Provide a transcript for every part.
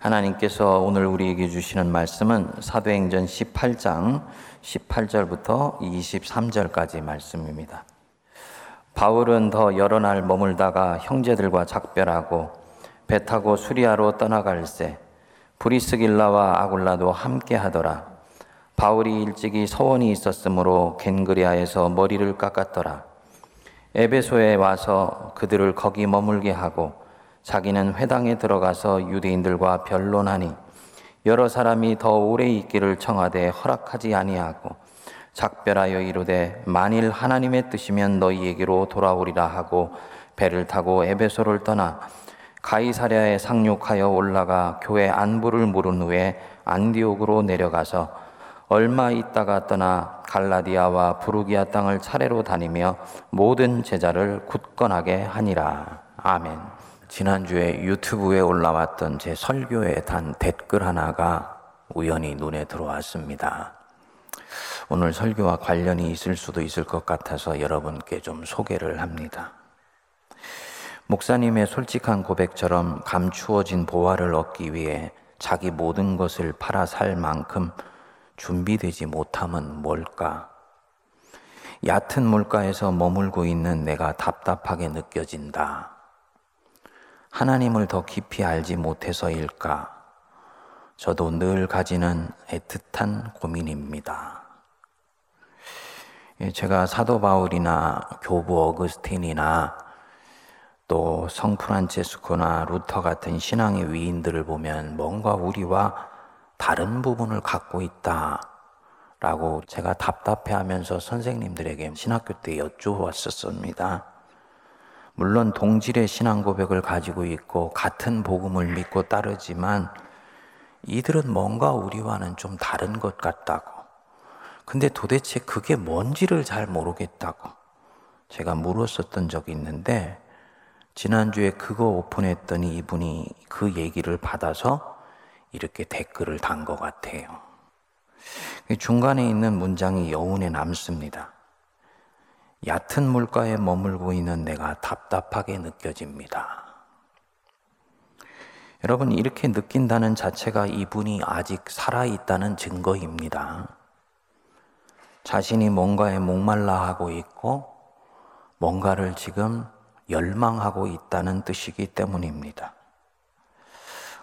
하나님께서 오늘 우리에게 주시는 말씀은 사도행전 18장 18절부터 23절까지 말씀입니다. 바울은 더 여러 날 머물다가 형제들과 작별하고 배 타고 수리아로 떠나갈새 브리스길라와 아굴라도 함께 하더라. 바울이 일찍이 서원이 있었으므로 겐그리아에서 머리를 깎았더라. 에베소에 와서 그들을 거기 머물게 하고 자기는 회당에 들어가서 유대인들과 변론하니 여러 사람이 더 오래 있기를 청하되 허락하지 아니하고 작별하여 이르되 만일 하나님의 뜻이면 너희에게로 돌아오리라 하고 배를 타고 에베소를 떠나 가이사랴에 상륙하여 올라가 교회 안부를 물은 후에 안디옥으로 내려가서 얼마 있다가 떠나 갈라디아와 부르기아 땅을 차례로 다니며 모든 제자를 굳건하게 하니라. 아멘. 지난주에 유튜브에 올라왔던 제 설교에 단 댓글 하나가 우연히 눈에 들어왔습니다. 오늘 설교와 관련이 있을 수도 있을 것 같아서 여러분께 좀 소개를 합니다. 목사님의 솔직한 고백처럼 감추어진 보화를 얻기 위해 자기 모든 것을 팔아 살 만큼 준비되지 못함은 뭘까? 얕은 물가에서 머물고 있는 내가 답답하게 느껴진다. 하나님을 더 깊이 알지 못해서일까? 저도 늘 가지는 애틋한 고민입니다. 예, 제가 사도 바울이나 교부 어그스틴이나 또 성프란체스코나 루터 같은 신앙의 위인들을 보면 뭔가 우리와 다른 부분을 갖고 있다. 라고 제가 답답해 하면서 선생님들에게 신학교 때 여쭈었었습니다. 물론 동질의 신앙 고백을 가지고 있고 같은 복음을 믿고 따르지만 이들은 뭔가 우리와는 좀 다른 것 같다고. 근데 도대체 그게 뭔지를 잘 모르겠다고 제가 물었었던 적이 있는데 지난주에 그거 오픈했더니 이분이 그 얘기를 받아서 이렇게 댓글을 단 것 같아요. 중간에 있는 문장이 여운에 남습니다. 얕은 물가에 머물고 있는 내가 답답하게 느껴집니다. 여러분, 이렇게 느낀다는 자체가 이분이 아직 살아있다는 증거입니다. 자신이 뭔가에 목말라 하고 있고, 뭔가를 지금 열망하고 있다는 뜻이기 때문입니다.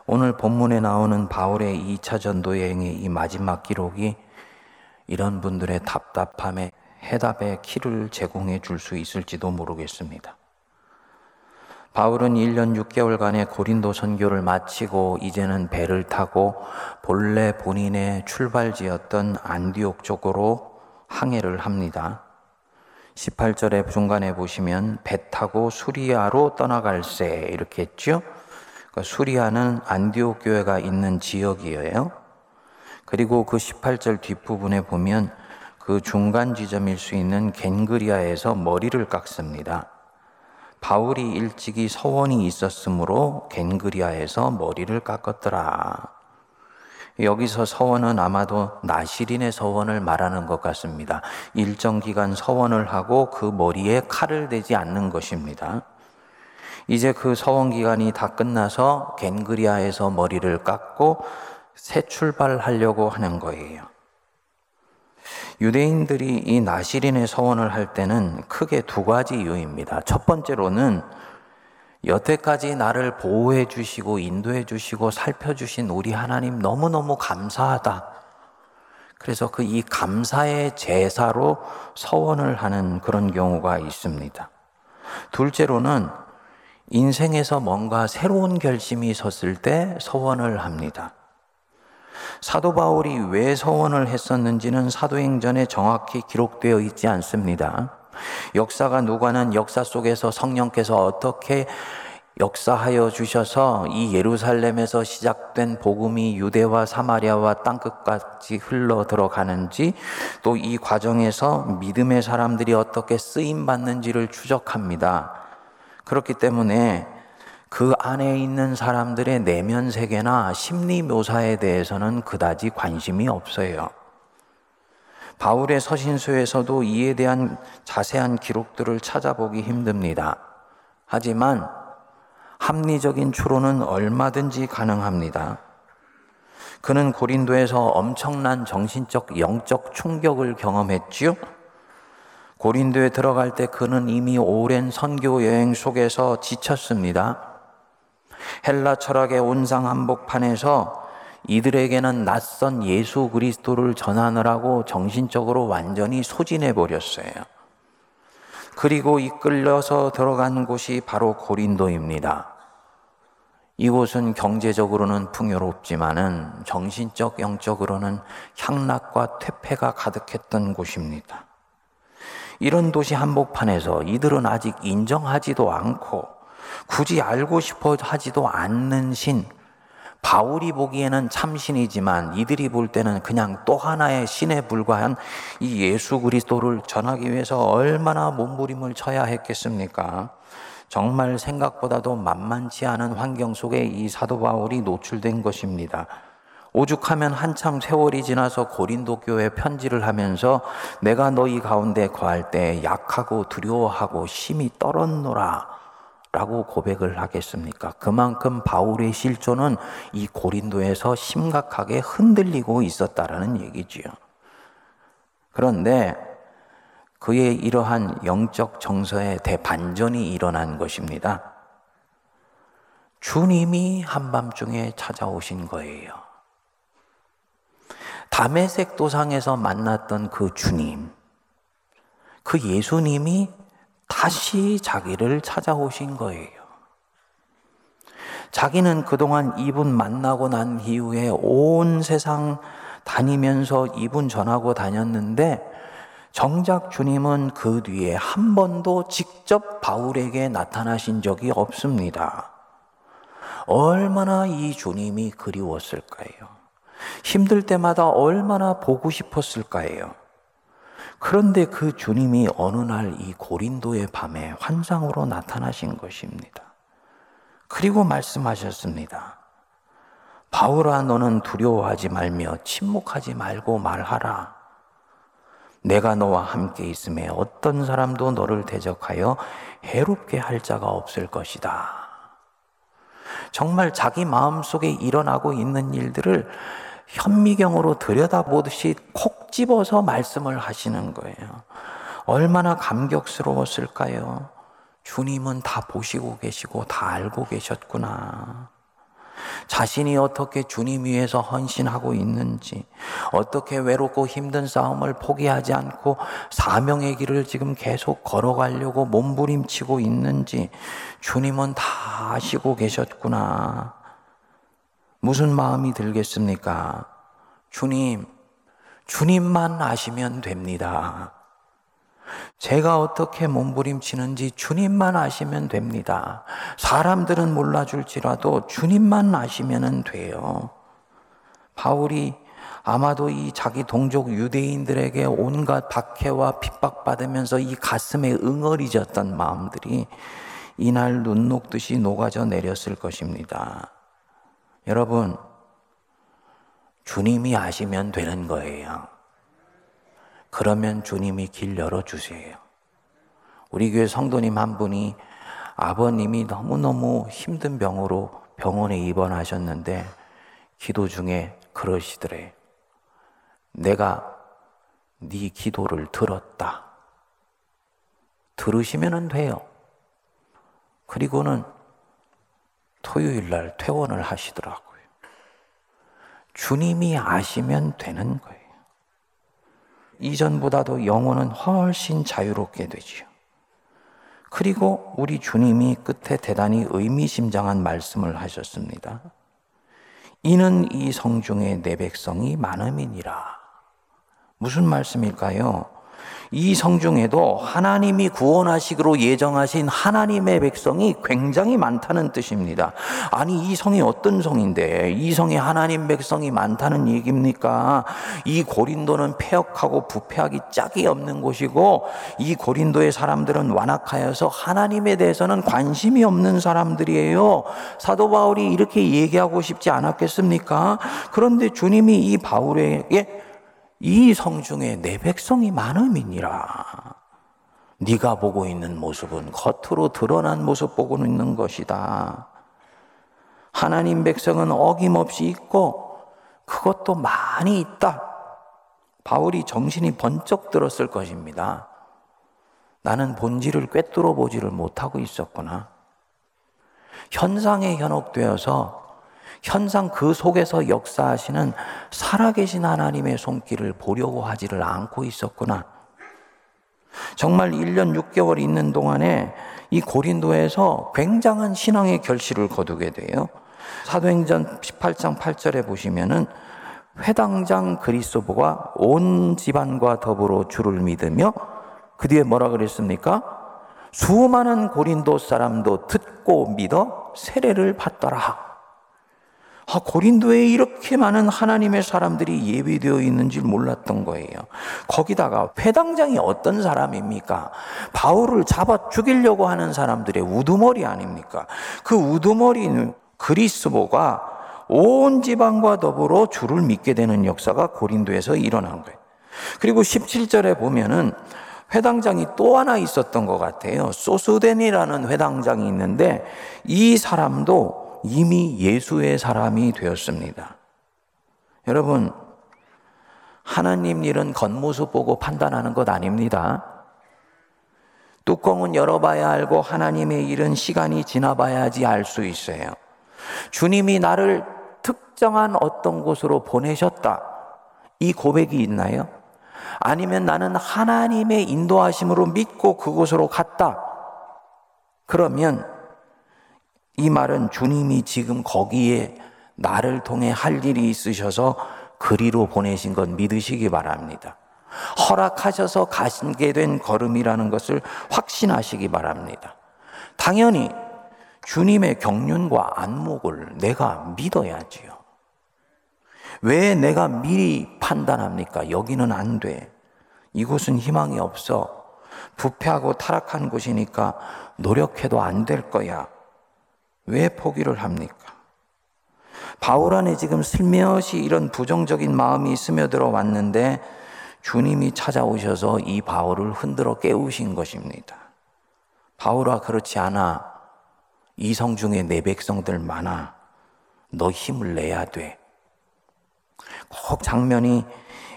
오늘 본문에 나오는 바울의 2차 전도 여행의 이 마지막 기록이 이런 분들의 답답함에 해답의 키를 제공해 줄 수 있을지도 모르겠습니다. 바울은 1년 6개월간의 고린도 선교를 마치고 이제는 배를 타고 본래 본인의 출발지였던 안디옥 쪽으로 항해를 합니다. 18절의 중간에 보시면 배 타고 수리아로 떠나갈세 이렇게 했죠. 그러니까 수리아는 안디옥 교회가 있는 지역이에요. 그리고 그 18절 뒷부분에 보면 그 중간 지점일 수 있는 겐그리아에서 머리를 깎습니다. 바울이 일찍이 서원이 있었으므로 겐그리아에서 머리를 깎았더라. 여기서 서원은 아마도 나시린의 서원을 말하는 것 같습니다. 일정 기간 서원을 하고 그 머리에 칼을 대지 않는 것입니다. 이제 그 서원 기간이 다 끝나서 겐그리아에서 머리를 깎고 새 출발하려고 하는 거예요. 유대인들이 이 나시린의 서원을 할 때는 크게 두 가지 이유입니다. 첫 번째로는 여태까지 나를 보호해 주시고 인도해 주시고 살펴 주신 우리 하나님 너무너무 감사하다. 그래서 그 이 감사의 제사로 서원을 하는 그런 경우가 있습니다. 둘째로는 인생에서 뭔가 새로운 결심이 섰을 때 서원을 합니다. 사도 바울이 왜 서원을 했었는지는 사도행전에 정확히 기록되어 있지 않습니다. 역사가 누가는 역사 속에서 성령께서 어떻게 역사하여 주셔서 이 예루살렘에서 시작된 복음이 유대와 사마리아와 땅끝까지 흘러 들어가는지 또 이 과정에서 믿음의 사람들이 어떻게 쓰임 받는지를 추적합니다. 그렇기 때문에 그 안에 있는 사람들의 내면 세계나 심리 묘사에 대해서는 그다지 관심이 없어요. 바울의 서신서에서도 이에 대한 자세한 기록들을 찾아보기 힘듭니다. 하지만 합리적인 추론은 얼마든지 가능합니다. 그는 고린도에서 엄청난 정신적 영적 충격을 경험했지요. 고린도에 들어갈 때 그는 이미 오랜 선교 여행 속에서 지쳤습니다. 헬라 철학의 온상 한복판에서 이들에게는 낯선 예수 그리스도를 전하느라고 정신적으로 완전히 소진해 버렸어요. 그리고 이끌려서 들어간 곳이 바로 고린도입니다. 이곳은 경제적으로는 풍요롭지만은 정신적, 영적으로는 향락과 퇴폐가 가득했던 곳입니다. 이런 도시 한복판에서 이들은 아직 인정하지도 않고 굳이 알고 싶어 하지도 않는 신, 바울이 보기에는 참신이지만 이들이 볼 때는 그냥 또 하나의 신에 불과한 이 예수 그리스도를 전하기 위해서 얼마나 몸부림을 쳐야 했겠습니까? 정말 생각보다도 만만치 않은 환경 속에 이 사도 바울이 노출된 것입니다. 오죽하면 한참 세월이 지나서 고린도 교회 편지를 하면서 내가 너희 가운데 거할 때 약하고 두려워하고 심히 떨었노라 라고 고백을 하겠습니까? 그만큼 바울의 실존은 이 고린도에서 심각하게 흔들리고 있었다라는 얘기지요. 그런데 그의 이러한 영적 정서에 대반전이 일어난 것입니다. 주님이 한밤중에 찾아오신 거예요. 담에색 도상에서 만났던 그 주님, 그 예수님이 다시 자기를 찾아오신 거예요. 자기는 그동안 이분 만나고 난 이후에 온 세상 다니면서 이분 전하고 다녔는데 정작 주님은 그 뒤에 한 번도 직접 바울에게 나타나신 적이 없습니다. 얼마나 이 주님이 그리웠을까요? 힘들 때마다 얼마나 보고 싶었을까요? 그런데 그 주님이 어느 날 이 고린도의 밤에 환상으로 나타나신 것입니다. 그리고 말씀하셨습니다. 바울아, 너는 두려워하지 말며 침묵하지 말고 말하라. 내가 너와 함께 있음에 어떤 사람도 너를 대적하여 해롭게 할 자가 없을 것이다. 정말 자기 마음 속에 일어나고 있는 일들을 현미경으로 들여다보듯이 콕 집어서 말씀을 하시는 거예요. 얼마나 감격스러웠을까요? 주님은 다 보시고 계시고 다 알고 계셨구나. 자신이 어떻게 주님 위해서 헌신하고 있는지, 어떻게 외롭고 힘든 싸움을 포기하지 않고 사명의 길을 지금 계속 걸어가려고 몸부림치고 있는지 주님은 다 아시고 계셨구나. 무슨 마음이 들겠습니까? 주님, 주님만 아시면 됩니다. 제가 어떻게 몸부림치는지 주님만 아시면 됩니다. 사람들은 몰라줄지라도 주님만 아시면 돼요. 바울이 아마도 이 자기 동족 유대인들에게 온갖 박해와 핍박받으면서 이 가슴에 응어리졌던 마음들이 이날 눈 녹듯이 녹아져 내렸을 것입니다. 여러분, 주님이 아시면 되는 거예요. 그러면 주님이 길 열어주세요. 우리 교회 성도님 한 분이 아버님이 너무너무 힘든 병으로 병원에 입원하셨는데 기도 중에 그러시더래. 내가 네 기도를 들었다. 들으시면 돼요. 그리고는 토요일 날 퇴원을 하시더라고요. 주님이 아시면 되는 거예요. 이전보다도 영혼은 훨씬 자유롭게 되지요. 그리고 우리 주님이 끝에 대단히 의미심장한 말씀을 하셨습니다. 이는 이 성중에 내 백성이 많음이니라. 무슨 말씀일까요? 이 성중에도 하나님이 구원하시기로 예정하신 하나님의 백성이 굉장히 많다는 뜻입니다. 아니, 이 성이 어떤 성인데, 이 성에 하나님 백성이 많다는 얘기입니까? 이 고린도는 폐역하고 부패하기 짝이 없는 곳이고, 이 고린도의 사람들은 완악하여서 하나님에 대해서는 관심이 없는 사람들이에요. 사도 바울이 이렇게 얘기하고 싶지 않았겠습니까? 그런데 주님이 이 바울에게 이 성 중에 내 백성이 많음이니라. 네가 보고 있는 모습은 겉으로 드러난 모습 보고 있는 것이다. 하나님 백성은 어김없이 있고 그것도 많이 있다. 바울이 정신이 번쩍 들었을 것입니다. 나는 본질을 꿰뚫어 보지를 못하고 있었구나. 현상에 현혹되어서 현상 그 속에서 역사하시는 살아계신 하나님의 손길을 보려고 하지를 않고 있었구나. 정말 1년 6개월 있는 동안에 이 고린도에서 굉장한 신앙의 결실을 거두게 돼요. 사도행전 18장 8절에 보시면은 회당장 그리스도가 온 집안과 더불어 주를 믿으며 그 뒤에 뭐라 그랬습니까? 수많은 고린도 사람도 듣고 믿어 세례를 받더라. 아, 고린도에 이렇게 많은 하나님의 사람들이 예비되어 있는 줄 몰랐던 거예요. 거기다가 회당장이 어떤 사람입니까? 바울을 잡아 죽이려고 하는 사람들의 우두머리 아닙니까? 그 우두머리는 그리스도가 온 지방과 더불어 주를 믿게 되는 역사가 고린도에서 일어난 거예요. 그리고 17절에 보면은 회당장이 또 하나 있었던 것 같아요. 소스덴이라는 회당장이 있는데 이 사람도 이미 예수의 사람이 되었습니다. 여러분, 하나님 일은 겉모습 보고 판단하는 것 아닙니다. 뚜껑은 열어봐야 알고 하나님의 일은 시간이 지나봐야지 알 수 있어요. 주님이 나를 특정한 어떤 곳으로 보내셨다. 이 고백이 있나요? 아니면 나는 하나님의 인도하심으로 믿고 그곳으로 갔다. 그러면 이 말은 주님이 지금 거기에 나를 통해 할 일이 있으셔서 그리로 보내신 건 믿으시기 바랍니다. 허락하셔서 가시게 된 걸음이라는 것을 확신하시기 바랍니다. 당연히 주님의 경륜과 안목을 내가 믿어야지요. 왜 내가 미리 판단합니까? 여기는 안 돼. 이곳은 희망이 없어. 부패하고 타락한 곳이니까 노력해도 안 될 거야. 왜 포기를 합니까? 바울 안에 지금 슬며시 이런 부정적인 마음이 스며들어 왔는데 주님이 찾아오셔서 이 바울을 흔들어 깨우신 것입니다. 바울아 그렇지 않아. 이성 중에 내 백성들 많아. 너 힘을 내야 돼. 꼭 장면이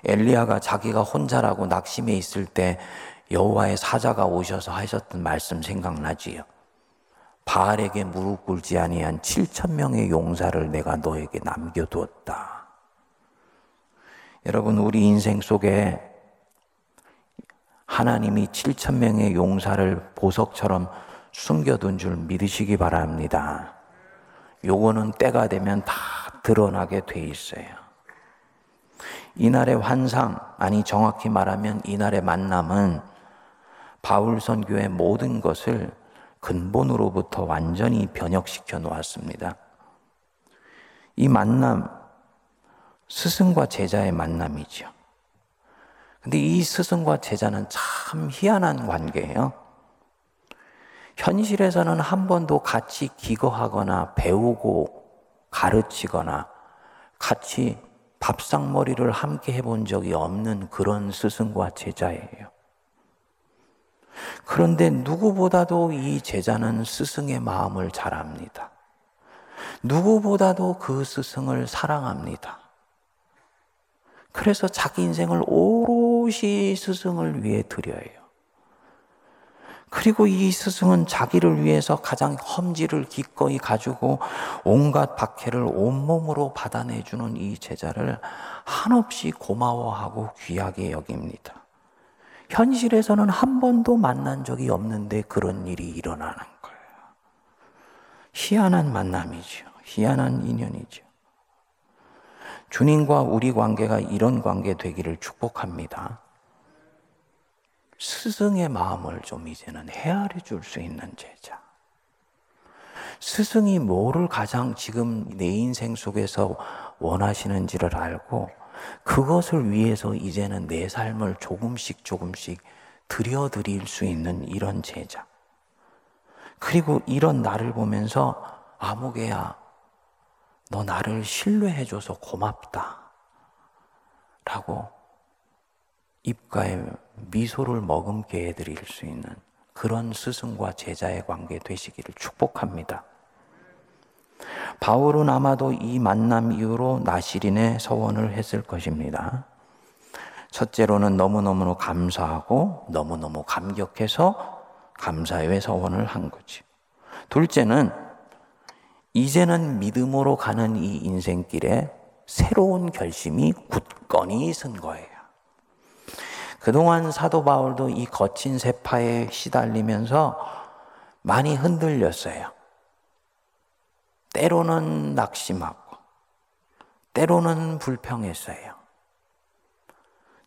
엘리야가 자기가 혼자라고 낙심해 있을 때 여호와의 사자가 오셔서 하셨던 말씀 생각나지요. 바알에게 무릎 꿇지 아니한 7천 명의 용사를 내가 너에게 남겨두었다. 여러분 우리 인생 속에 하나님이 7천 명의 용사를 보석처럼 숨겨둔 줄 믿으시기 바랍니다. 요거는 때가 되면 다 드러나게 돼 있어요. 이날의 환상, 아니 정확히 말하면 이날의 만남은 바울 선교의 모든 것을 근본으로부터 완전히 변혁시켜 놓았습니다. 이 만남, 스승과 제자의 만남이죠. 근데 이 스승과 제자는 참 희한한 관계예요. 현실에서는 한 번도 같이 기거하거나 배우고 가르치거나 같이 밥상머리를 함께 해본 적이 없는 그런 스승과 제자예요. 그런데 누구보다도 이 제자는 스승의 마음을 잘 압니다. 누구보다도 그 스승을 사랑합니다. 그래서 자기 인생을 오롯이 스승을 위해 드려요. 그리고 이 스승은 자기를 위해서 가장 험지를 기꺼이 가지고 온갖 박해를 온몸으로 받아내주는 이 제자를 한없이 고마워하고 귀하게 여깁니다. 현실에서는 한 번도 만난 적이 없는데 그런 일이 일어나는 거예요. 희한한 만남이죠. 희한한 인연이죠. 주님과 우리 관계가 이런 관계 되기를 축복합니다. 스승의 마음을 좀 이제는 헤아려 줄 수 있는 제자. 스승이 뭐를 가장 지금 내 인생 속에서 원하시는지를 알고 그것을 위해서 이제는 내 삶을 조금씩 조금씩 들여드릴 수 있는 이런 제자. 그리고 이런 나를 보면서 아무개야, 너 나를 신뢰해줘서 고맙다. 라고 입가에 미소를 머금게 해드릴 수 있는 그런 스승과 제자의 관계 되시기를 축복합니다. 바울은 아마도 이 만남 이후로 나시린의 서원을 했을 것입니다. 첫째로는 너무너무 감사하고 너무너무 감격해서 감사의 서원을 한 거지. 둘째는 이제는 믿음으로 가는 이 인생길에 새로운 결심이 굳건히 선 거예요. 그동안 사도 바울도 이 거친 세파에 시달리면서 많이 흔들렸어요. 때로는 낙심하고, 때로는 불평했어요.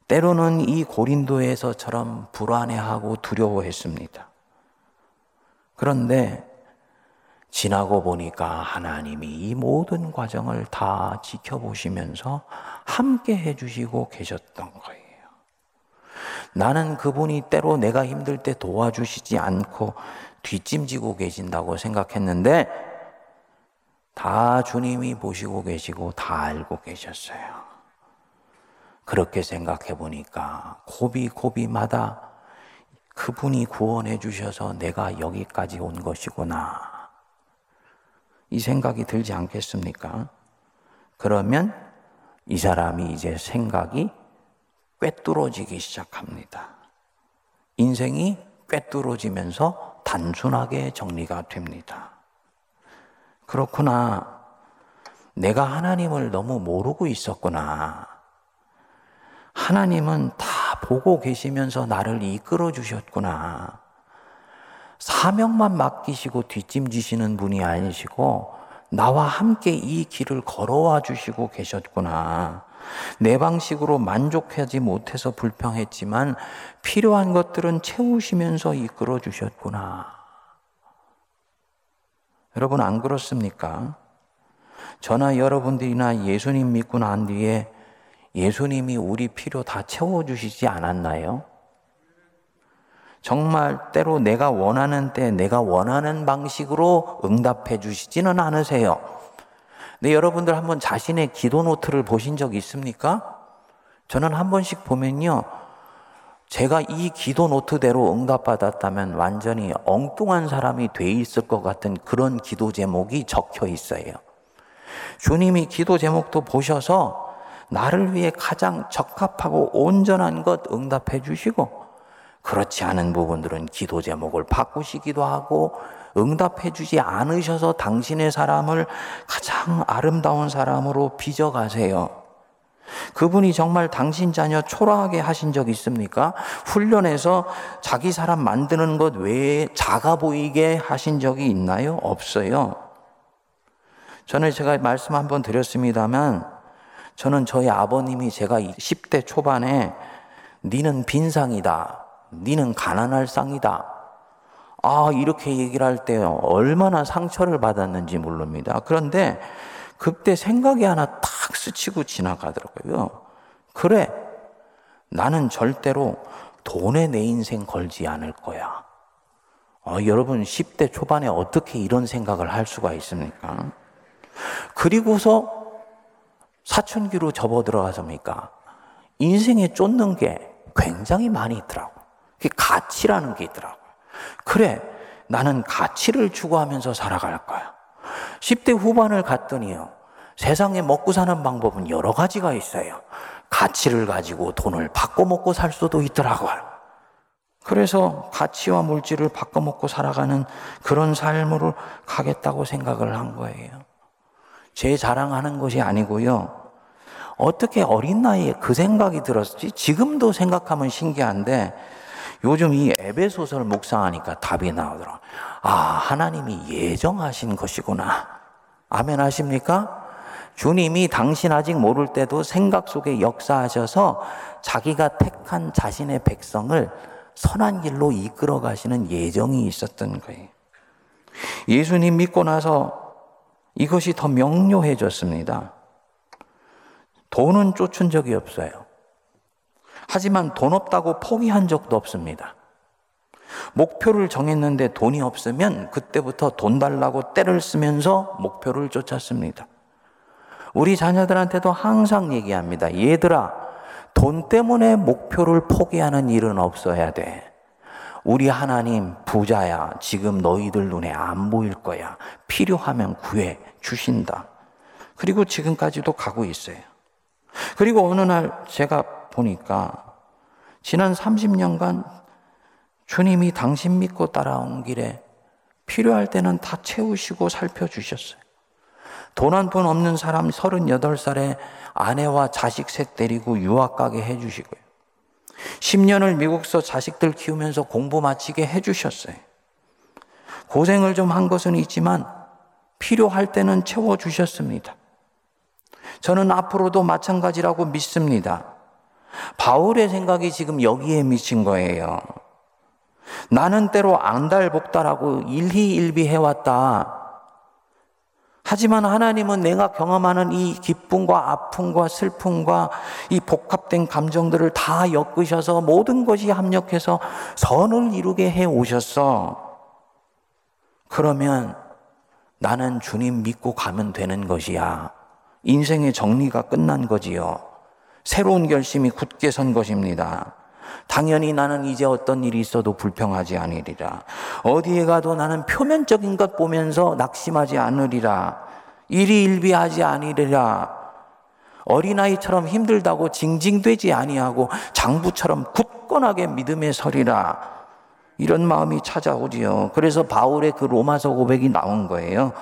때로는 이 고린도에서처럼 불안해하고 두려워했습니다. 그런데 지나고 보니까 하나님이 이 모든 과정을 다 지켜보시면서 함께 해주시고 계셨던 거예요. 나는 그분이 때로 내가 힘들 때 도와주시지 않고 뒷짐지고 계신다고 생각했는데 다 주님이 보시고 계시고 다 알고 계셨어요. 그렇게 생각해 보니까 고비 고비마다 그분이 구원해 주셔서 내가 여기까지 온 것이구나. 이 생각이 들지 않겠습니까? 그러면 이 사람이 이제 생각이 꿰뚫어지기 시작합니다. 인생이 꿰뚫어지면서 단순하게 정리가 됩니다. 그렇구나. 내가 하나님을 너무 모르고 있었구나. 하나님은 다 보고 계시면서 나를 이끌어 주셨구나. 사명만 맡기시고 뒷짐지시는 분이 아니시고 나와 함께 이 길을 걸어와 주시고 계셨구나. 내 방식으로 만족하지 못해서 불평했지만 필요한 것들은 채우시면서 이끌어 주셨구나. 여러분 안 그렇습니까? 저나 여러분들이나 예수님 믿고 난 뒤에 예수님이 우리 필요 다 채워주시지 않았나요? 정말 때로 내가 원하는 때 내가 원하는 방식으로 응답해 주시지는 않으세요. 근데 여러분들 한번 자신의 기도 노트를 보신 적 있습니까? 저는 한 번씩 보면요. 제가 이 기도 노트대로 응답받았다면 완전히 엉뚱한 사람이 돼 있을 것 같은 그런 기도 제목이 적혀 있어요. 주님이 기도 제목도 보셔서 나를 위해 가장 적합하고 온전한 것 응답해 주시고 그렇지 않은 부분들은 기도 제목을 바꾸시기도 하고 응답해 주지 않으셔서 당신의 사람을 가장 아름다운 사람으로 빚어가세요. 그분이 정말 당신 자녀 초라하게 하신 적 있습니까? 훈련해서 자기 사람 만드는 것 외에 작아 보이게 하신 적이 있나요? 없어요. 저는 제가 말씀 한번 드렸습니다만 저는 저희 아버님이 제가 10대 초반에 니는 빈상이다. 니는 가난할 쌍이다. 아, 이렇게 얘기를 할 때 얼마나 상처를 받았는지 모릅니다. 그런데 그때 생각이 하나 탁 스치고 지나가더라고요. 그래, 나는 절대로 돈에 내 인생 걸지 않을 거야. 어, 여러분, 10대 초반에 어떻게 이런 생각을 할 수가 있습니까? 그리고서 사춘기로 접어 들어가서니까 인생에 쫓는 게 굉장히 많이 있더라고. 그 가치라는 게 있더라고요. 그래, 나는 가치를 추구하면서 살아갈 거야. 10대 후반을 갔더니요. 세상에 먹고 사는 방법은 여러 가지가 있어요. 가치를 가지고 돈을 바꿔 먹고 살 수도 있더라고요. 그래서 가치와 물질을 바꿔 먹고 살아가는 그런 삶으로 가겠다고 생각을 한 거예요. 제 자랑하는 것이 아니고요. 어떻게 어린 나이에 그 생각이 들었지? 지금도 생각하면 신기한데 요즘 이 에베소서를 묵상하니까 답이 나오더라. 아, 하나님이 예정하신 것이구나. 아멘 하십니까? 주님이 당신 아직 모를 때도 생각 속에 역사하셔서 자기가 택한 자신의 백성을 선한 길로 이끌어 가시는 예정이 있었던 거예요. 예수님 믿고 나서 이것이 더 명료해졌습니다. 돈은 쫓은 적이 없어요. 하지만 돈 없다고 포기한 적도 없습니다. 목표를 정했는데 돈이 없으면 그때부터 돈 달라고 때를 쓰면서 목표를 쫓았습니다. 우리 자녀들한테도 항상 얘기합니다. 얘들아, 돈 때문에 목표를 포기하는 일은 없어야 돼. 우리 하나님 부자야. 지금 너희들 눈에 안 보일 거야. 필요하면 구해 주신다. 그리고 지금까지도 가고 있어요. 그리고 어느 날 제가 보니까 지난 30년간 주님이 당신 믿고 따라온 길에 필요할 때는 다 채우시고 살펴주셨어요. 돈 한 푼 없는 사람 38살에 아내와 자식 셋 데리고 유학 가게 해주시고요. 10년을 미국서 자식들 키우면서 공부 마치게 해주셨어요. 고생을 좀 한 것은 있지만 필요할 때는 채워주셨습니다. 저는 앞으로도 마찬가지라고 믿습니다. 바울의 생각이 지금 여기에 미친 거예요. 나는 때로 앙달복달하고 일희일비 해왔다. 하지만 하나님은 내가 경험하는 이 기쁨과 아픔과 슬픔과 이 복합된 감정들을 다 엮으셔서 모든 것이 합력해서 선을 이루게 해 오셨어. 그러면 나는 주님 믿고 가면 되는 것이야. 인생의 정리가 끝난 거지요. 새로운 결심이 굳게 선 것입니다. 당연히 나는 이제 어떤 일이 있어도 불평하지 않으리라. 어디에 가도 나는 표면적인 것 보면서 낙심하지 않으리라. 일이 일비하지 않으리라. 어린아이처럼 힘들다고 징징되지 아니하고 장부처럼 굳건하게 믿음에 서리라. 이런 마음이 찾아오지요. 그래서 바울의 그 로마서 고백이 나온 거예요.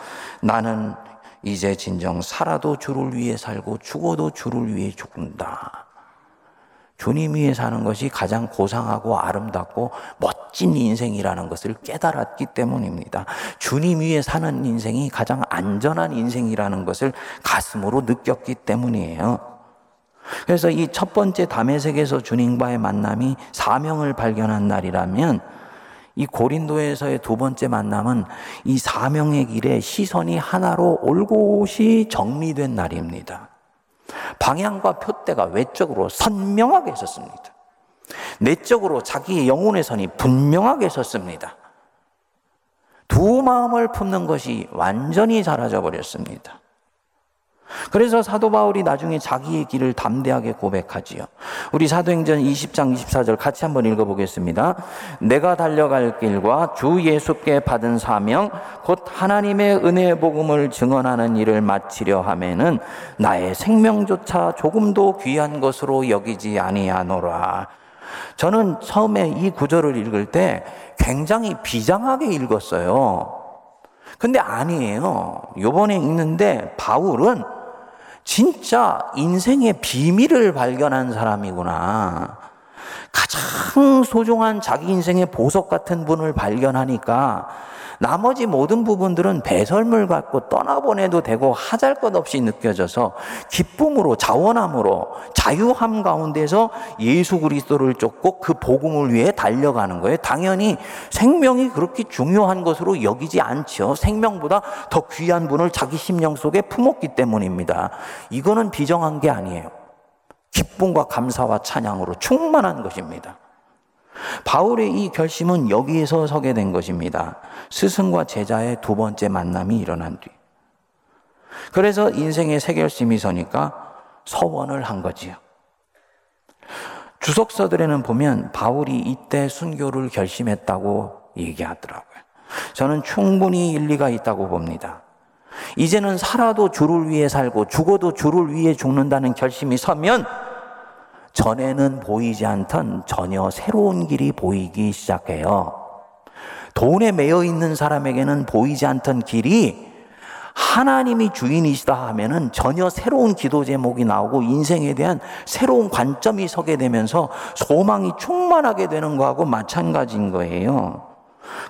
나는 이제 진정 살아도 주를 위해 살고 죽어도 주를 위해 죽는다. 주님 위해 사는 것이 가장 고상하고 아름답고 멋진 인생이라는 것을 깨달았기 때문입니다. 주님 위해 사는 인생이 가장 안전한 인생이라는 것을 가슴으로 느꼈기 때문이에요. 그래서 이 첫 번째 담에색에서 주님과의 만남이 사명을 발견한 날이라면 이 고린도에서의 두 번째 만남은 이 사명의 길에 시선이 하나로 올곧이 정리된 날입니다. 방향과 표대가 외적으로 선명하게 섰습니다. 내적으로 자기의 영혼의 선이 분명하게 섰습니다. 두 마음을 품는 것이 완전히 사라져 버렸습니다. 그래서 사도 바울이 나중에 자기의 길을 담대하게 고백하지요. 우리 사도행전 20장 24절 같이 한번 읽어보겠습니다. 내가 달려갈 길과 주 예수께 받은 사명, 곧 하나님의 은혜의 복음을 증언하는 일을 마치려 하면은 나의 생명조차 조금도 귀한 것으로 여기지 아니하노라. 저는 처음에 이 구절을 읽을 때 굉장히 비장하게 읽었어요. 근데 아니에요. 요번에 읽는데 바울은 진짜 인생의 비밀을 발견한 사람이구나. 가장 소중한 자기 인생의 보석 같은 분을 발견하니까 나머지 모든 부분들은 배설물 갖고 떠나보내도 되고 하잘 것 없이 느껴져서 기쁨으로 자원함으로 자유함 가운데서 예수 그리스도를 쫓고 그 복음을 위해 달려가는 거예요. 당연히 생명이 그렇게 중요한 것으로 여기지 않죠. 생명보다 더 귀한 분을 자기 심령 속에 품었기 때문입니다. 이거는 비정한 게 아니에요. 기쁨과 감사와 찬양으로 충만한 것입니다. 바울의 이 결심은 여기에서 서게 된 것입니다. 스승과 제자의 두 번째 만남이 일어난 뒤. 그래서 인생의 새 결심이 서니까 서원을 한 거지요. 주석서들에는 보면 바울이 이때 순교를 결심했다고 얘기하더라고요. 저는 충분히 일리가 있다고 봅니다. 이제는 살아도 주를 위해 살고 죽어도 주를 위해 죽는다는 결심이 서면 전에는 보이지 않던 전혀 새로운 길이 보이기 시작해요. 돈에 매여 있는 사람에게는 보이지 않던 길이 하나님이 주인이시다 하면은 전혀 새로운 기도 제목이 나오고 인생에 대한 새로운 관점이 서게 되면서 소망이 충만하게 되는 거하고 마찬가지인 거예요.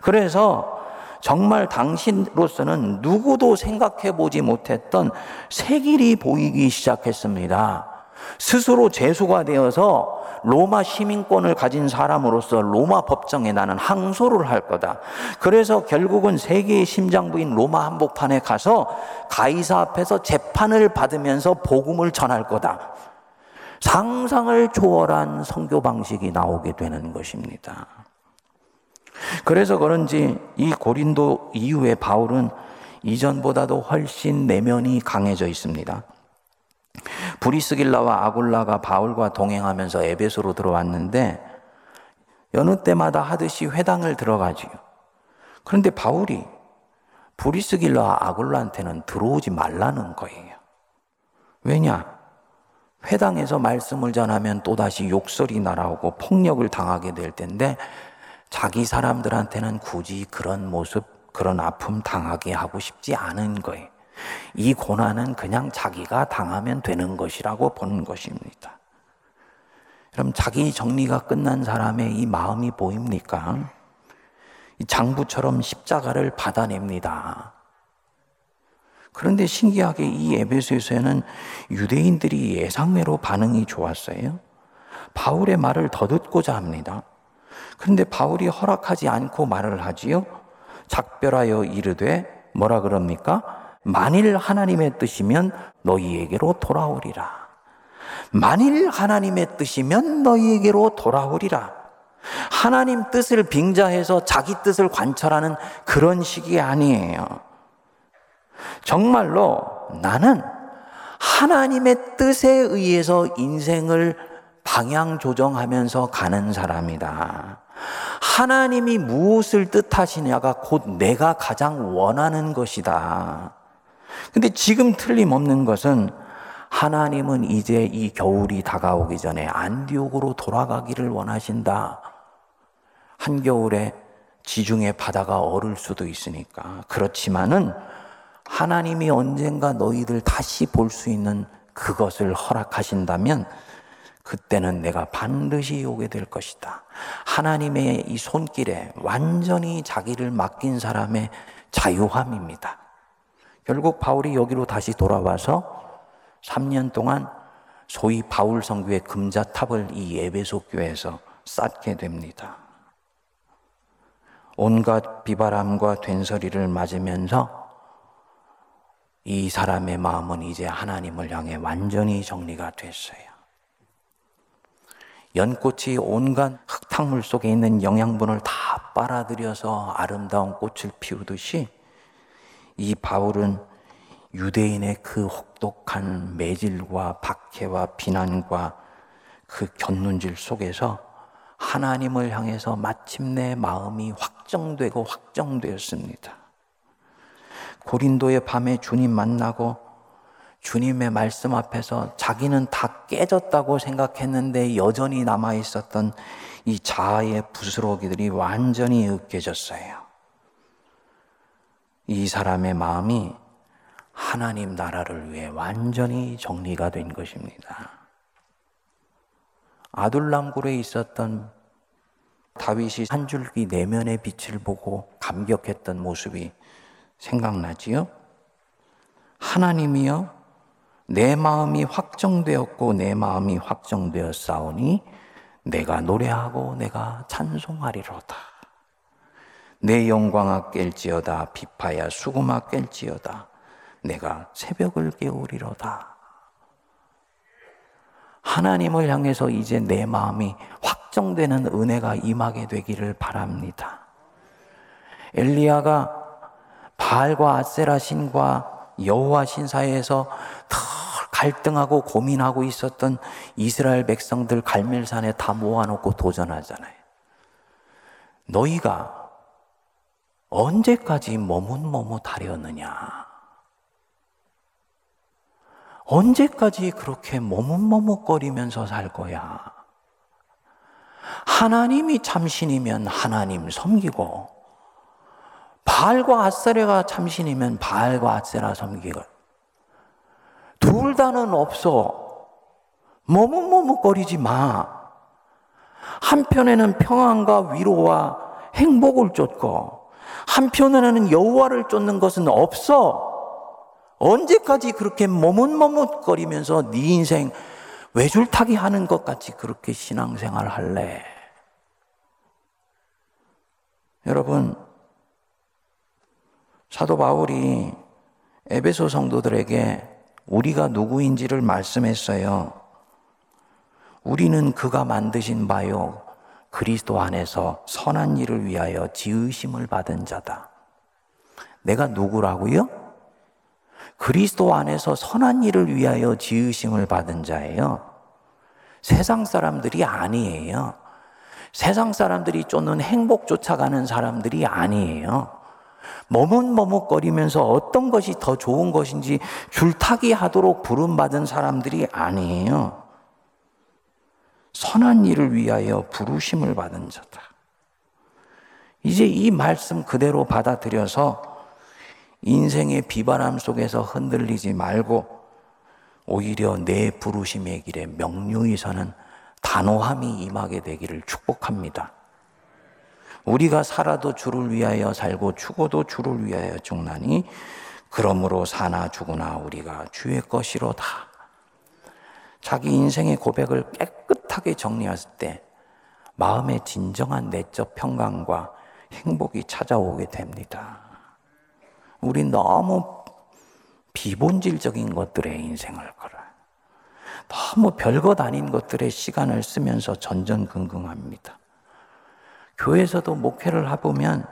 그래서 정말 당신으로서는 누구도 생각해 보지 못했던 새 길이 보이기 시작했습니다. 스스로 재수가 되어서 로마 시민권을 가진 사람으로서 로마 법정에 나는 항소를 할 거다. 그래서 결국은 세계의 심장부인 로마 한복판에 가서 가이사 앞에서 재판을 받으면서 복음을 전할 거다. 상상을 초월한 성교 방식이 나오게 되는 것입니다. 그래서 그런지 이 고린도 이후에 바울은 이전보다도 훨씬 내면이 강해져 있습니다. 브리스길라와 아굴라가 바울과 동행하면서 에베소로 들어왔는데 여느 때마다 하듯이 회당을 들어가지요. 그런데 바울이 브리스길라 아굴라한테는 들어오지 말라는 거예요. 왜냐? 회당에서 말씀을 전하면 또다시 욕설이 날아오고 폭력을 당하게 될 텐데 자기 사람들한테는 굳이 그런 모습, 그런 아픔 당하게 하고 싶지 않은 거예요. 이 고난은 그냥 자기가 당하면 되는 것이라고 보는 것입니다. 그럼 자기 정리가 끝난 사람의 이 마음이 보입니까? 장부처럼 십자가를 받아냅니다. 그런데 신기하게 이 에베소에서는 유대인들이 예상외로 반응이 좋았어요. 바울의 말을 더 듣고자 합니다. 그런데 바울이 허락하지 않고 말을 하지요. 작별하여 이르되 뭐라 그럽니까? 만일 하나님의 뜻이면 너희에게로 돌아오리라. 만일 하나님의 뜻이면 너희에게로 돌아오리라. 하나님 뜻을 빙자해서 자기 뜻을 관철하는 그런 식이 아니에요. 정말로 나는 하나님의 뜻에 의해서 인생을 방향 조정하면서 가는 사람이다. 하나님이 무엇을 뜻하시냐가 곧 내가 가장 원하는 것이다. 근데 지금 틀림없는 것은 하나님은 이제 이 겨울이 다가오기 전에 안디옥으로 돌아가기를 원하신다. 한겨울에 지중해 바다가 얼을 수도 있으니까. 그렇지만은 하나님이 언젠가 너희들 다시 볼 수 있는 그것을 허락하신다면 그때는 내가 반드시 오게 될 것이다. 하나님의 이 손길에 완전히 자기를 맡긴 사람의 자유함입니다. 결국 바울이 여기로 다시 돌아와서 3년 동안 소위 바울 성교의 금자탑을 이 에베소 교회에서 쌓게 됩니다. 온갖 비바람과 된소리를 맞으면서 이 사람의 마음은 이제 하나님을 향해 완전히 정리가 됐어요. 연꽃이 온갖 흙탕물 속에 있는 영양분을 다 빨아들여서 아름다운 꽃을 피우듯이 이 바울은 유대인의 그 혹독한 매질과 박해와 비난과 그 견눈질 속에서 하나님을 향해서 마침내 마음이 확정되고 확정되었습니다. 고린도의 밤에 주님 만나고 주님의 말씀 앞에서 자기는 다 깨졌다고 생각했는데 여전히 남아 있었던 이 자아의 부스러기들이 완전히 으깨졌어요. 이 사람의 마음이 하나님 나라를 위해 완전히 정리가 된 것입니다. 아둘람굴에 있었던 다윗이 한 줄기 내면의 빛을 보고 감격했던 모습이 생각나지요? 하나님이여 내 마음이 확정되었고 내 마음이 확정되었사오니 내가 노래하고 내가 찬송하리로다. 내 영광아 깰지어다 비파야 수금아 깰지어다 내가 새벽을 깨우리로다. 하나님을 향해서 이제 내 마음이 확정되는 은혜가 임하게 되기를 바랍니다. 엘리야가 바알과 아세라 신과 여호와 신 사이에서 더 갈등하고 고민하고 있었던 이스라엘 백성들 갈멜산에 다 모아놓고 도전하잖아요. 너희가 언제까지 머뭇머뭇하려느냐? 언제까지 그렇게 머뭇머뭇거리면서 살 거야? 하나님이 참신이면 하나님 섬기고 바알과 아세라가 참신이면 바알과 아세라 섬기고 둘 다는 없어. 머뭇머뭇거리지 마. 한편에는 평안과 위로와 행복을 쫓고 한편에는 여호와를 쫓는 것은 없어. 언제까지 그렇게 머뭇머뭇거리면서 네 인생 외줄타기 하는 것 같이 그렇게 신앙생활 할래? 여러분, 사도 바울이 에베소 성도들에게 우리가 누구인지를 말씀했어요. 우리는 그가 만드신 바요. 그리스도 안에서 선한 일을 위하여 지으심을 받은 자다. 내가 누구라고요? 그리스도 안에서 선한 일을 위하여 지으심을 받은 자예요. 세상 사람들이 아니에요. 세상 사람들이 쫓는 행복 쫓아가는 사람들이 아니에요. 머뭇머뭇거리면서 어떤 것이 더 좋은 것인지 줄타기 하도록 부름받은 사람들이 아니에요. 선한 일을 위하여 부르심을 받은 자다. 이제 이 말씀 그대로 받아들여서 인생의 비바람 속에서 흔들리지 말고 오히려 내 부르심의 길에 명료히 서는 단호함이 임하게 되기를 축복합니다. 우리가 살아도 주를 위하여 살고 죽어도 주를 위하여 죽나니 그러므로 사나 죽으나 우리가 주의 것이로다. 자기 인생의 고백을 깨끗하게 정리했을 때 마음의 진정한 내적 평강과 행복이 찾아오게 됩니다. 우리 너무 비본질적인 것들의 인생을 걸어요. 너무 별것 아닌 것들에 시간을 쓰면서 전전긍긍합니다. 교회에서도 목회를 해보면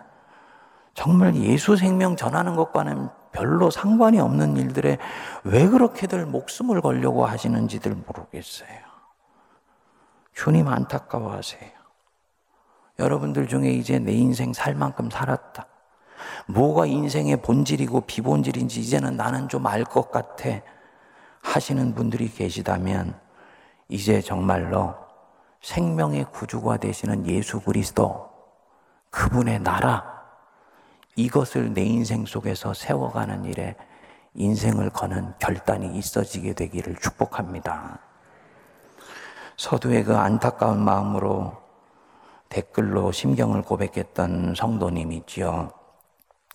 정말 예수 생명 전하는 것과는 별로 상관이 없는 일들에 왜 그렇게들 목숨을 걸려고 하시는지들 모르겠어요. 주님 안타까워하세요. 여러분들 중에 이제 내 인생 살 만큼 살았다. 뭐가 인생의 본질이고 비본질인지 이제는 나는 좀 알 것 같아. 하시는 분들이 계시다면 이제 정말로 생명의 구주가 되시는 예수 그리스도 그분의 나라 이것을 내 인생 속에서 세워가는 일에 인생을 거는 결단이 있어지게 되기를 축복합니다. 서두에 그 안타까운 마음으로 댓글로 심경을 고백했던 성도님 있지요.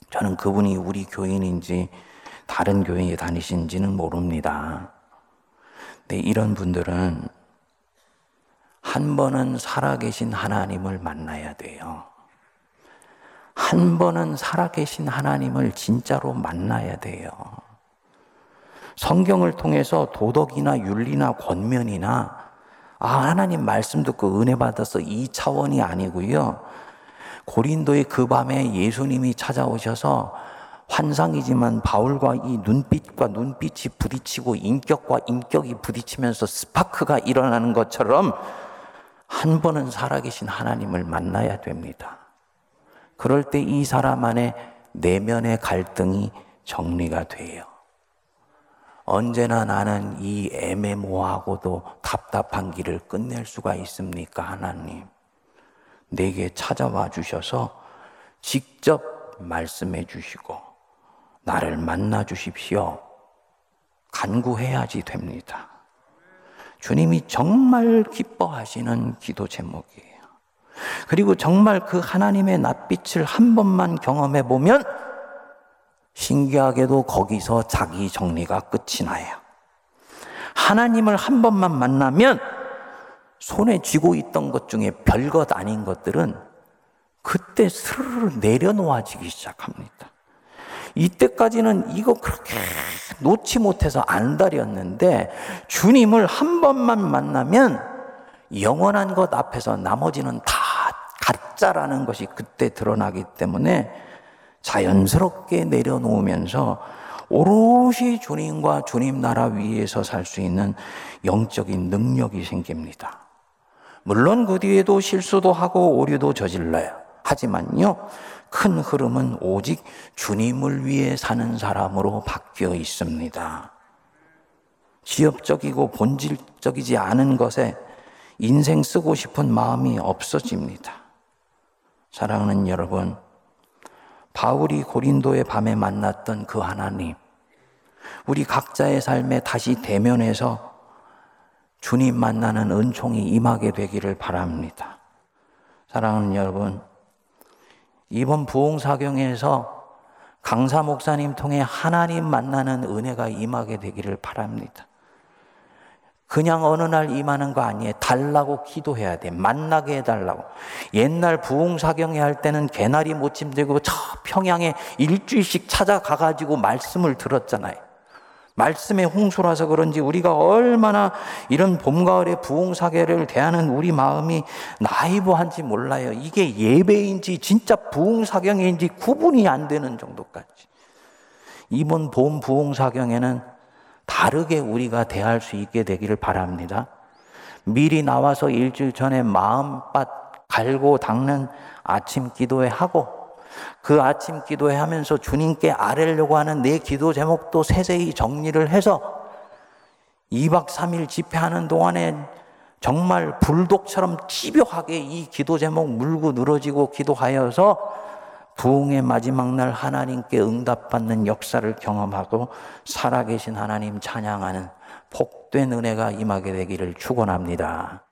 저는 그분이 우리 교인인지 다른 교회에 다니신지는 모릅니다. 근데 이런 분들은 한 번은 살아계신 하나님을 만나야 돼요. 한 번은 살아계신 하나님을 진짜로 만나야 돼요. 성경을 통해서 도덕이나 윤리나 권면이나 아, 하나님 말씀 듣고 은혜 받아서 이 차원이 아니고요. 고린도의 그 밤에 예수님이 찾아오셔서 환상이지만 바울과 이 눈빛과 눈빛이 부딪히고 인격과 인격이 부딪히면서 스파크가 일어나는 것처럼 한 번은 살아계신 하나님을 만나야 됩니다. 그럴 때 이 사람 안에 내면의 갈등이 정리가 돼요. 언제나 나는 이 애매모호하고도 답답한 길을 끝낼 수가 있습니까, 하나님? 내게 찾아와 주셔서 직접 말씀해 주시고, 나를 만나 주십시오. 간구해야지 됩니다. 주님이 정말 기뻐하시는 기도 제목이에요. 그리고 정말 그 하나님의 낯빛을 한 번만 경험해 보면 신기하게도 거기서 자기 정리가 끝이 나요. 하나님을 한 번만 만나면 손에 쥐고 있던 것 중에 별것 아닌 것들은 그때 스르르 내려놓아지기 시작합니다. 이때까지는 이거 그렇게 놓지 못해서 안달이었는데 주님을 한 번만 만나면 영원한 것 앞에서 나머지는 다 가짜라는 것이 그때 드러나기 때문에 자연스럽게 내려놓으면서 오롯이 주님과 주님 나라 위에서 살 수 있는 영적인 능력이 생깁니다. 물론 그 뒤에도 실수도 하고 오류도 저질러요. 하지만요, 큰 흐름은 오직 주님을 위해 사는 사람으로 바뀌어 있습니다. 지엽적이고 본질적이지 않은 것에 인생 쓰고 싶은 마음이 없어집니다. 사랑하는 여러분, 바울이 고린도의 밤에 만났던 그 하나님, 우리 각자의 삶에 다시 대면해서 주님 만나는 은총이 임하게 되기를 바랍니다. 사랑하는 여러분, 이번 부흥사경에서 강사 목사님 통해 하나님 만나는 은혜가 임하게 되기를 바랍니다. 그냥 어느 날 임하는 거 아니에요. 달라고 기도해야 돼. 만나게 해달라고. 옛날 부흥사경회 할 때는 개나리 모침 들고 저 평양에 일주일씩 찾아가가지고 말씀을 들었잖아요. 말씀의 홍수라서 그런지 우리가 얼마나 이런 봄, 가을의 부흥사계를 대하는 우리 마음이 나이브한지 몰라요. 이게 예배인지 진짜 부흥사경인지 구분이 안 되는 정도까지. 이번 봄 부흥사경에는 다르게 우리가 대할 수 있게 되기를 바랍니다. 미리 나와서 일주일 전에 마음밭 갈고 닦는 아침 기도회 하고 그 아침 기도회 하면서 주님께 아뢰려고 하는 내 기도 제목도 세세히 정리를 해서 2박 3일 집회하는 동안에 정말 불독처럼 집요하게 이 기도 제목 물고 늘어지고 기도하여서 부흥의 마지막 날 하나님께 응답받는 역사를 경험하고 살아계신 하나님 찬양하는 복된 은혜가 임하게 되기를 축원합니다.